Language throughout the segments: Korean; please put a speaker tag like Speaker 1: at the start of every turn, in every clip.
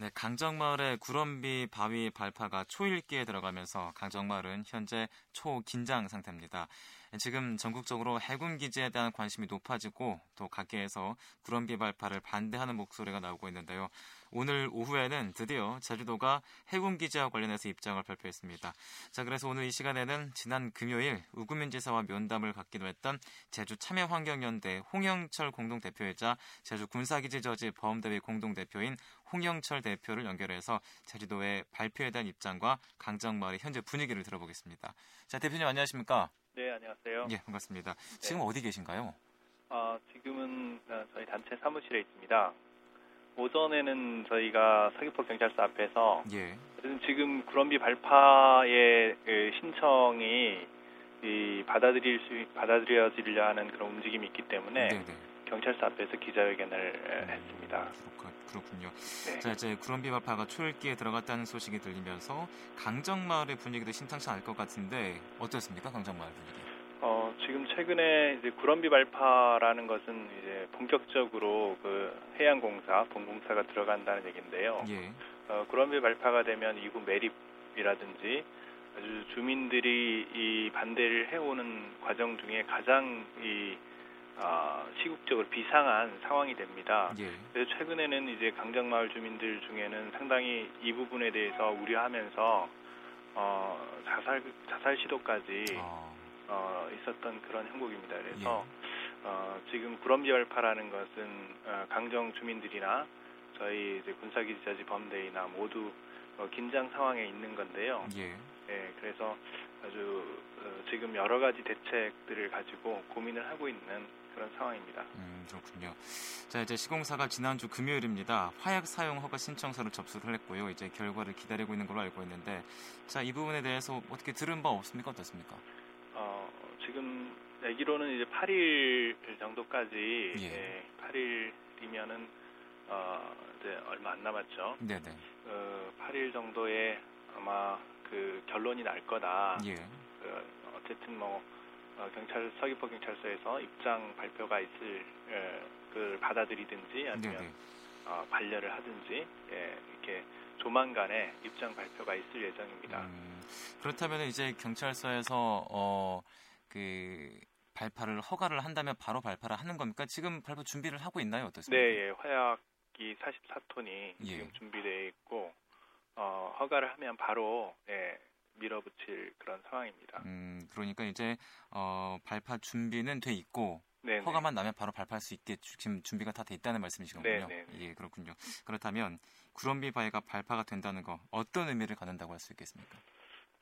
Speaker 1: 네, 강정마을의 구럼비 바위 발파가 초읽기에 들어가면서 강정마을은 현재 초긴장 상태입니다. 지금 전국적으로 해군 기지에 대한 관심이 높아지고 또 각계에서 구럼비 발파를 반대하는 목소리가 나오고 있는데요. 오늘 오후에는 드디어 제주도가 해군 기지와 관련해서 입장을 발표했습니다. 자, 그래서 오늘 이 시간에는 지난 금요일 우구민 지사와 면담을 갖기도 했던 제주 참여환경연대 홍영철 공동대표이자 제주 군사기지 저지 범대위 공동대표인 홍영철 대표를 연결해서 제주도의 발표에 대한 입장과 강정마을의 현재 분위기를 들어보겠습니다. 자, 대표님 안녕하십니까?
Speaker 2: 네, 안녕하세요.
Speaker 1: 예, 반갑습니다. 지금 네. 어디 계신가요?
Speaker 2: 어, 지금은 저희 단체 사무실에 있습니다. 오전에는 저희가 서귀포 경찰서 앞에서 예. 지금 구럼비 발파의 그 신청이 이 받아들일 수 받아들여지려 하는 그런 움직임이 있기 때문에 네네. 경찰서 앞에서 기자회견을 음, 했습니다.
Speaker 1: 그렇군요. 네. 자 이제 구럼비 발파가 초읽기에 들어갔다는 소식이 들리면서 강정마을의 분위기도 심상치 않을 것 같은데 어떻습니까, 강정마을 분위기?
Speaker 2: 어, 지금 최근에 이제 구럼비 발파라는 것은 이제 본격적으로 그 해양공사, 본공사가 들어간다는 얘기인데요. 예. 어, 구럼비 발파가 되면 이후 매립이라든지 아주 주민들이 이 반대를 해오는 과정 중에 가장 이 어, 시국적으로 비상한 상황이 됩니다. 예. 그래서 최근에는 이제 강정마을 주민들 중에는 상당히 이 부분에 대해서 우려하면서 어, 자살 자살 시도까지 아. 어, 있었던 그런 형국입니다. 그래서 예. 어, 지금 구럼지열파라는 것은 어, 강정 주민들이나 저희 이제 군사기지자지 범대이나 모두 어, 긴장 상황에 있는 건데요. 예. 예 그래서 아주 어, 지금 여러 가지 대책들을 가지고 고민을 하고 있는 그런 상황입니다.
Speaker 1: 음, 그렇군요. 자, 이제 시공사가 지난주 금요일입니다. 화약 사용 허가 신청서를 접수를 했고요. 이제 결과를 기다리고 있는 걸로 알고 있는데, 자, 이 부분에 대해서 어떻게 들은 바 없습니까? 어떻습니까?
Speaker 2: 지금 내기로는 이제 8일 정도까지 예. 예 8일이면은 어 이제 얼마 안 남았죠. 네네. 어, 8일 정도에 아마 그 결론이 날 거다. 예. 그 어쨌든 뭐 어, 경찰 서귀포 경찰서에서 입장 발표가 있을 예, 그 받아들이든지 아니면 어, 반려를 하든지 예, 이렇게 조만간에 입장 발표가 있을 예정입니다. 음,
Speaker 1: 그렇다면 이제 경찰서에서 어, 그 발파를 허가를 한다면 바로 발파를 하는 겁니까? 지금 발파 준비를 하고 있나요? 어떻습니까?
Speaker 2: 네, 예, 화약이 44톤이 예. 지금 준비되어 있고 어, 허가를 하면 바로 예, 밀어붙일 그런 상황입니다.
Speaker 1: 음, 그러니까 이제 어, 발파 준비는 돼 있고 네네. 허가만 나면 바로 발파할 수 있게 지금 준비가 다 돼 있다는 말씀이시군요. 네네. 예, 그렇군요. 그렇다면 구럼비 바위가 발파가 된다는 거 어떤 의미를 갖는다고 할 수 있겠습니까?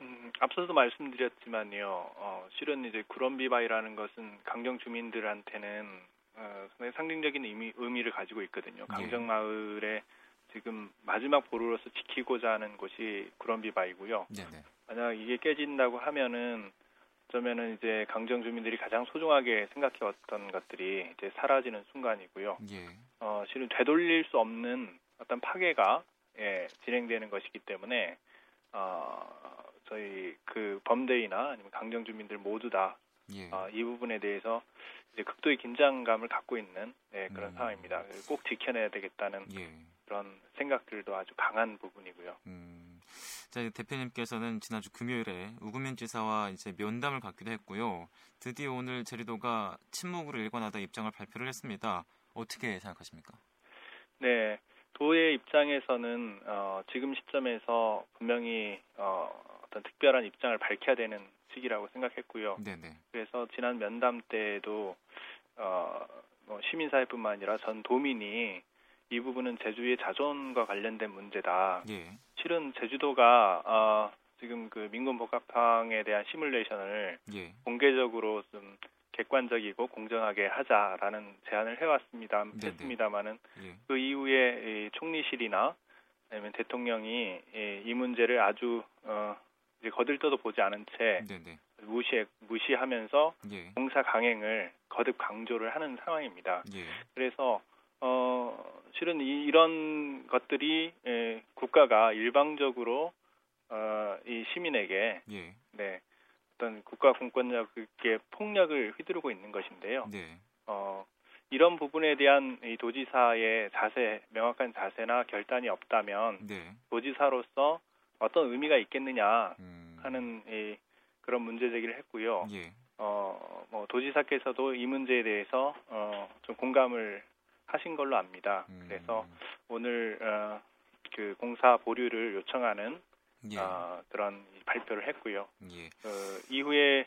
Speaker 2: 음, 앞서도 말씀드렸지만요. 어, 실은 이제 구럼비바이라는 것은 강정 주민들한테는 어, 상당히 상징적인 의미, 의미를 가지고 있거든요. 예. 강정 마을에 지금 마지막 보루로서 지키고자 하는 곳이 구럼비바이고요. 네네. 만약 이게 깨진다고 하면은 어쩌면은 이제 강정 주민들이 가장 소중하게 생각해왔던 것들이 이제 사라지는 순간이고요. 예. 어, 실은 되돌릴 수 없는 어떤 파괴가 예, 진행되는 것이기 때문에 어, 저희 그 범대이나 아니면 강정 주민들 모두 다이 예. 어, 부분에 대해서 이제 극도의 긴장감을 갖고 있는 네, 그런 음. 상황입니다. 꼭 지켜내야 되겠다는 예. 그런 생각들도 아주 강한 부분이고요. 음.
Speaker 1: 자, 대표님께서는 지난주 금요일에 우구민 지사와 이제 면담을 갖기도 했고요. 드디어 오늘 제리도가 침묵으로 일관하다 입장을 발표를 했습니다. 어떻게 생각하십니까?
Speaker 2: 네, 도의 입장에서는 어, 지금 시점에서 분명히 어, 어떤 특별한 입장을 밝혀야 되는 시기라고 생각했고요. 네네. 그래서 지난 면담 때도 어, 뭐 시민사회뿐만 아니라 전 도민이 이 부분은 제주의 자존과 관련된 문제다. 예. 실은 제주도가 어, 지금 그 민군 복합항에 대한 시뮬레이션을 예. 공개적으로 좀 객관적이고 공정하게 하자라는 제안을 해왔습니다. 네네. 했습니다마는 예. 그 이후에 이 총리실이나 아니면 대통령이 이, 이 문제를 아주 어, 이제 거들떠도 보지 않은 채 네네. 무시 무시하면서 예. 공사 강행을 거듭 강조를 하는 상황입니다. 예. 그래서 어 실은 이, 이런 것들이 예, 국가가 일방적으로 어, 이 시민에게 예. 네 어떤 국가 공권력의 폭력을 휘두르고 있는 것인데요. 네. 어 이런 부분에 대한 이 도지사의 자세, 명확한 자세나 결단이 없다면 네. 도지사로서 어떤 의미가 있겠느냐 음. 하는 이 그런 문제 제기를 했고요. 예. 어, 뭐 도지사께서도 이 문제에 대해서 어, 좀 공감을 하신 걸로 압니다. 음. 그래서 오늘 어, 그 공사 보류를 요청하는 예. 어, 그런 발표를 했고요. 예. 그 이후에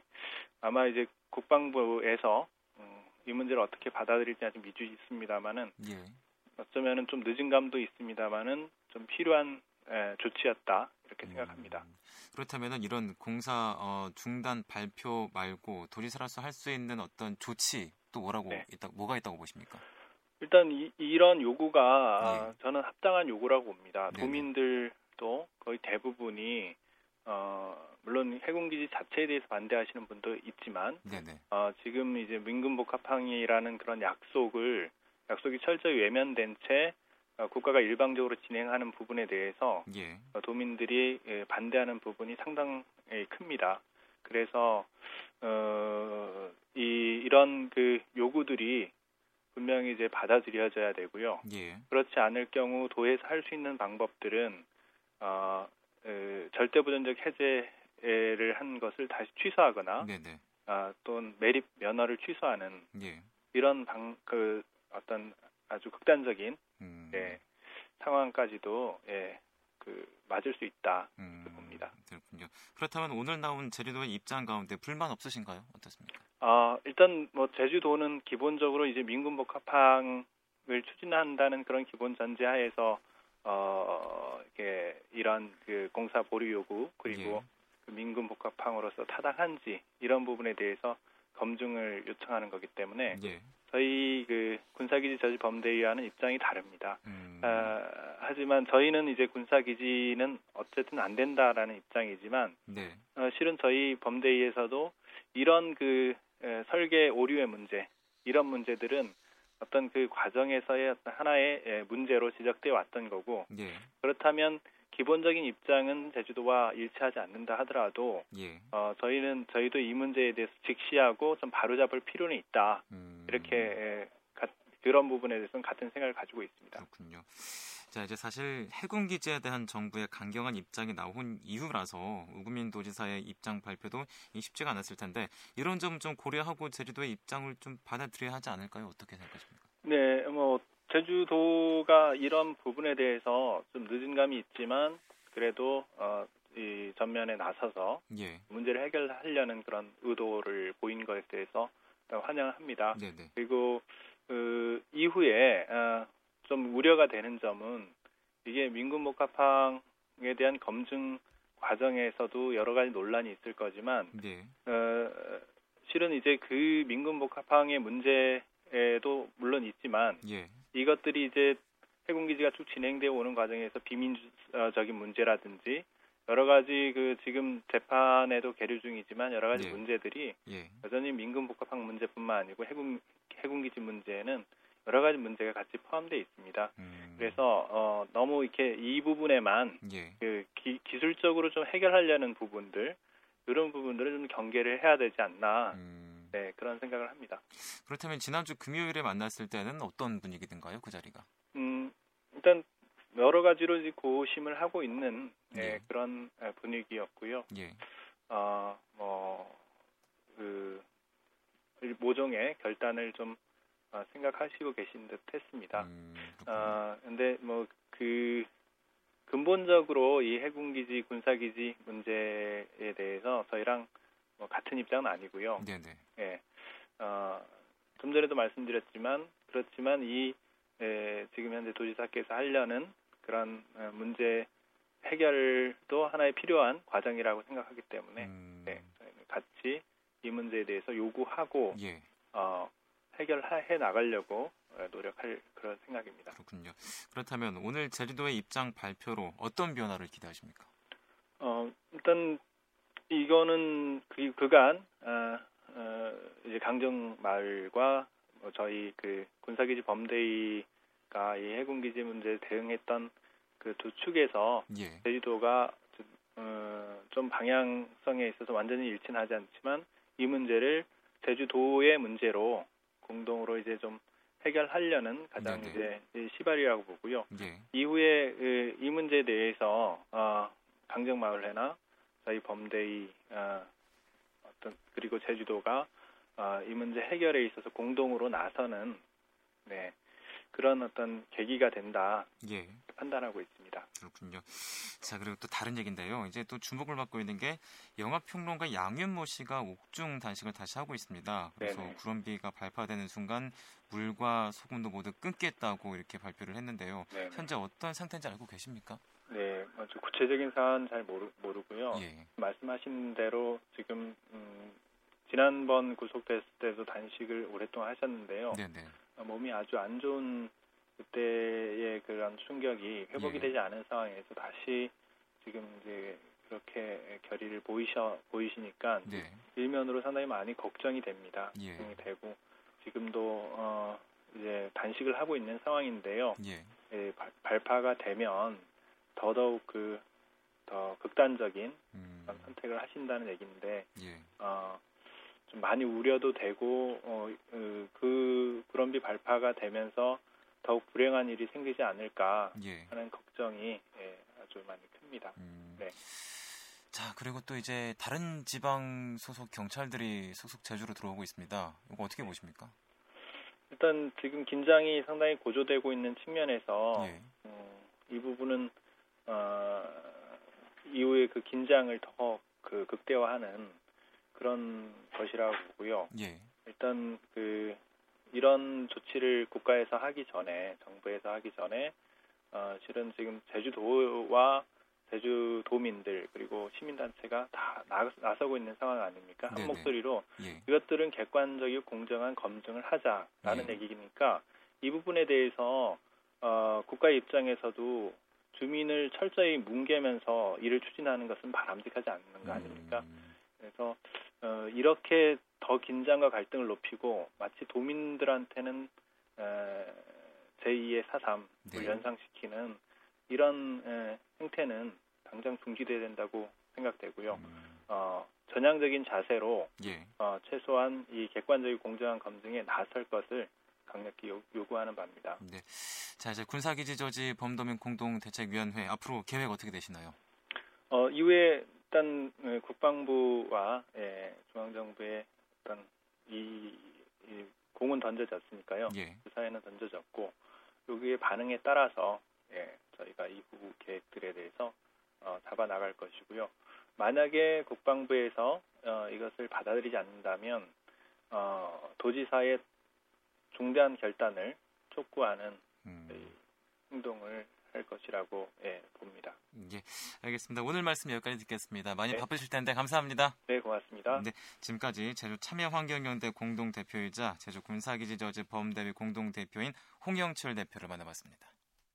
Speaker 2: 아마 이제 국방부에서 음, 이 문제를 어떻게 받아들일지 아직 미주 있습니다만은 예. 어쩌면은 좀 늦은 감도 있습니다만은 좀 필요한 에, 조치였다 이렇게 음, 생각합니다.
Speaker 1: 그렇다면은 이런 공사 어, 중단 발표 말고 도지사로서 할 수 있는 어떤 조치 또 뭐라고 네. 있다 뭐가 있다고 보십니까?
Speaker 2: 일단 이, 런 요구가 네. 저는 합당한 요구라고 봅니다. 네 도민들도 거의 대부분이 어, 물론 해군기지 자체에 대해서 반대하시는 분도 있지만 네네. 어, 지금 이제 민근복합항이라는 그런 약속을 약속이 철저히 외면된 채 어, 국가가 일방적으로 진행하는 부분에 대해서 예. 어, 도민들이 예, 반대하는 부분이 상당히 큽니다. 그래서 어, 이 이런 그 요구들이 분명히 이제 받아들여져야 되고요. 예. 그렇지 않을 경우 도에서 할 수 있는 방법들은 어, 에, 절대부전적 해제를 한 것을 다시 취소하거나 네네. 아, 또는 매립 면허를 취소하는 예. 이런 방 그 어떤 아주 극단적인 음. 예, 상황까지도 예, 그 맞을 수 있다 음, 봅니다.
Speaker 1: 그렇군요. 그렇다면 오늘 나온 제주도의 입장 가운데 불만 없으신가요? 어떻습니까?
Speaker 2: 아 일단 뭐 제주도는 기본적으로 이제 민군 복합항을 추진한다는 그런 기본 전제하에서 어 이게 이런 그 공사 보류 요구 그리고 예. 그 민군 복합항으로서 타당한지 이런 부분에 대해서 검증을 요청하는 거기 때문에 예. 저희 그 군사기지 저지 범대위와는 입장이 다릅니다. 음. 어, 하지만 저희는 이제 군사기지는 어쨌든 안 된다라는 입장이지만 네. 어, 실은 저희 범대위에서도 이런 그 에, 설계 오류의 문제 이런 문제들은 어떤 그 과정에서의 하나의 에, 문제로 지적돼 왔던 거고 예. 그렇다면 기본적인 입장은 제주도와 일치하지 않는다 하더라도 예. 어, 저희는 저희도 이 문제에 대해서 직시하고 좀 바로잡을 필요는 있다 음. 이렇게 에, 가, 그런 부분에 대해서는 같은 생각을 가지고 있습니다.
Speaker 1: 그렇군요. 자 이제 사실 해군 기지에 대한 정부의 강경한 입장이 나온 이후라서 우구민 도지사의 입장 발표도 쉽지가 않았을 텐데 이런 점 좀 고려하고 제주도의 입장을 좀 받아들여야 하지 않을까요? 어떻게 생각하십니까?
Speaker 2: 네, 뭐 제주도가 이런 부분에 대해서 좀 늦은 감이 있지만 그래도 어, 이 전면에 나서서 예. 문제를 해결하려는 그런 의도를 보인 것에 대해서 환영을 합니다. 네네. 그리고 그 이후에 어, 좀 우려가 되는 점은 이게 민군목합항에 대한 검증 과정에서도 여러 가지 논란이 있을 거지만 네. 어, 실은 이제 그 민군복합항의 문제에도 물론 있지만 예. 이것들이 이제 해군기지가 쭉 진행되어 오는 과정에서 비민주적인 문제라든지 여러 가지 그 지금 재판에도 계류 중이지만 여러 가지 예. 문제들이 예. 여전히 민군 복합항 문제뿐만 아니고 해군 해군기지 문제에는 여러 가지 문제가 같이 포함되어 있습니다. 음. 그래서 어, 너무 이렇게 이 부분에만 예. 그 기, 기술적으로 좀 해결하려는 부분들 이런 부분들을 좀 경계를 해야 되지 않나. 음. 네, 그런 생각을 합니다.
Speaker 1: 그렇다면 지난주 금요일에 만났을 때는 어떤 분위기든가요, 그 자리가?
Speaker 2: 음, 일단 여러 가지로 고심을 하고 있는 네, 예. 그런 분위기였고요. 예. 어, 뭐, 그, 모종의 결단을 좀 어, 생각하시고 계신 듯 했습니다. 음, 어, 근데 뭐, 그, 근본적으로 이 해군기지, 군사기지 문제에 대해서 저희랑 뭐 같은 입장은 아니고요. 네네. 예. 어, 좀 전에도 말씀드렸지만 그렇지만 이 에, 지금 현재 도지사께서 하려는 그런 어, 문제 해결도 하나의 필요한 과정이라고 생각하기 때문에 음... 네, 같이 이 문제에 대해서 요구하고 예. 어, 해결해 나가려고 어, 노력할 그런 생각입니다.
Speaker 1: 그렇군요. 그렇다면 오늘 제주도의 입장 발표로 어떤 변화를 기대하십니까?
Speaker 2: 어, 일단 이거는 그, 그간 어, 어, 이제 강정 마을과 뭐 저희 그 군사기지 범대위가 이 해군기지 문제에 대응했던 그 두 축에서 예. 제주도가 어, 좀 방향성에 있어서 완전히 일치는 하지 않지만 이 문제를 제주도의 문제로 공동으로 이제 좀 해결하려는 가장 네네. 이제 시발이라고 보고요. 네. 이후에 그, 이 문제에 대해서 어, 강정마을회나 저희 범대의 어, 어떤 그리고 제주도가 어, 이 문제 해결에 있어서 공동으로 나서는 네, 그런 어떤 계기가 된다 예. 판단하고 있습니다.
Speaker 1: 그렇군요. 자 그리고 또 다른 얘기인데요. 이제 또 주목을 받고 있는 게 영화 평론가 양윤모 씨가 옥중 단식을 다시 하고 있습니다. 그래서 네네. 구럼비가 발파되는 순간 물과 소금도 모두 끊겠다고 이렇게 발표를 했는데요. 네네. 현재 어떤 상태인지 알고 계십니까?
Speaker 2: 네, 아주 구체적인 사안은 잘 모르, 모르고요. 예. 말씀하신 대로 지금 음, 지난번 구속됐을 때도 단식을 오랫동안 하셨는데요. 네네. 몸이 아주 안 좋은 그때의 그런 충격이 회복이 예. 되지 않은 상황에서 다시 지금 이제 그렇게 결의를 보이셔 보이시니까 네. 일면으로 상당히 많이 걱정이 됩니다. 예. 걱정이 되고 지금도 어 이제 단식을 하고 있는 상황인데요. 예. 예 발파가 되면 더더욱 그 더 극단적인 음. 선택을 하신다는 얘기인데 예. 어, 좀 많이 우려도 되고 어, 그, 그 불원비 발파가 되면서 더욱 불행한 일이 생기지 않을까 예. 하는 걱정이 예, 아주 많이 큽니다. 음. 네.
Speaker 1: 자 그리고 또 이제 다른 지방 소속 경찰들이 소속 제주로 들어오고 있습니다. 이거 어떻게 네. 보십니까?
Speaker 2: 일단 지금 긴장이 상당히 고조되고 있는 측면에서 예. 음, 이 부분은 어, 이후에 그 긴장을 더 그 극대화하는 그런 것이라고 보고요. 예. 일단 그 이런 조치를 국가에서 하기 전에 정부에서 하기 전에 어, 실은 지금 제주도와 제주도민들 그리고 시민단체가 다 나, 나서고 있는 상황 아닙니까? 네네. 한 목소리로 예. 이것들은 객관적이고 공정한 검증을 하자라는 예. 얘기니까 이 부분에 대해서 어, 국가 입장에서도 주민을 철저히 뭉개면서 일을 추진하는 것은 바람직하지 않는 거 아닙니까? 음. 그래서 어, 이렇게 더 긴장과 갈등을 높이고 마치 도민들한테는 에, 제2의 사삼을 네. 연상시키는 이런 에, 행태는 당장 중지돼야 된다고 생각되고요. 음. 어, 전향적인 자세로 예. 어, 최소한 이 객관적이고 공정한 검증에 나설 것을 강력히 요, 구하는 바입니다. 네.
Speaker 1: 자 이제 군사기지 저지 범도민 공동대책위원회 앞으로 계획 어떻게 되시나요?
Speaker 2: 어, 이후에 일단 예, 국방부와 예, 중앙정부의 어떤 이, 이 공은 던져졌으니까요. 예. 그 사회는 던져졌고 여기에 반응에 따라서 예, 저희가 이후 계획들에 대해서 어, 잡아 나갈 것이고요. 만약에 국방부에서 어, 이것을 받아들이지 않는다면 어, 도지사의 중대한 결단을 촉구하는 음. 행동을 할 것이라고 예, 봅니다.
Speaker 1: 예, 알겠습니다. 오늘 말씀 여기까지 듣겠습니다. 많이 네. 바쁘실 텐데 감사합니다.
Speaker 2: 네, 고맙습니다. 네,
Speaker 1: 지금까지 제주 참여환경연대 공동대표이자 제주 군사기지 저지 범대위 공동대표인 홍영철 대표를 만나봤습니다.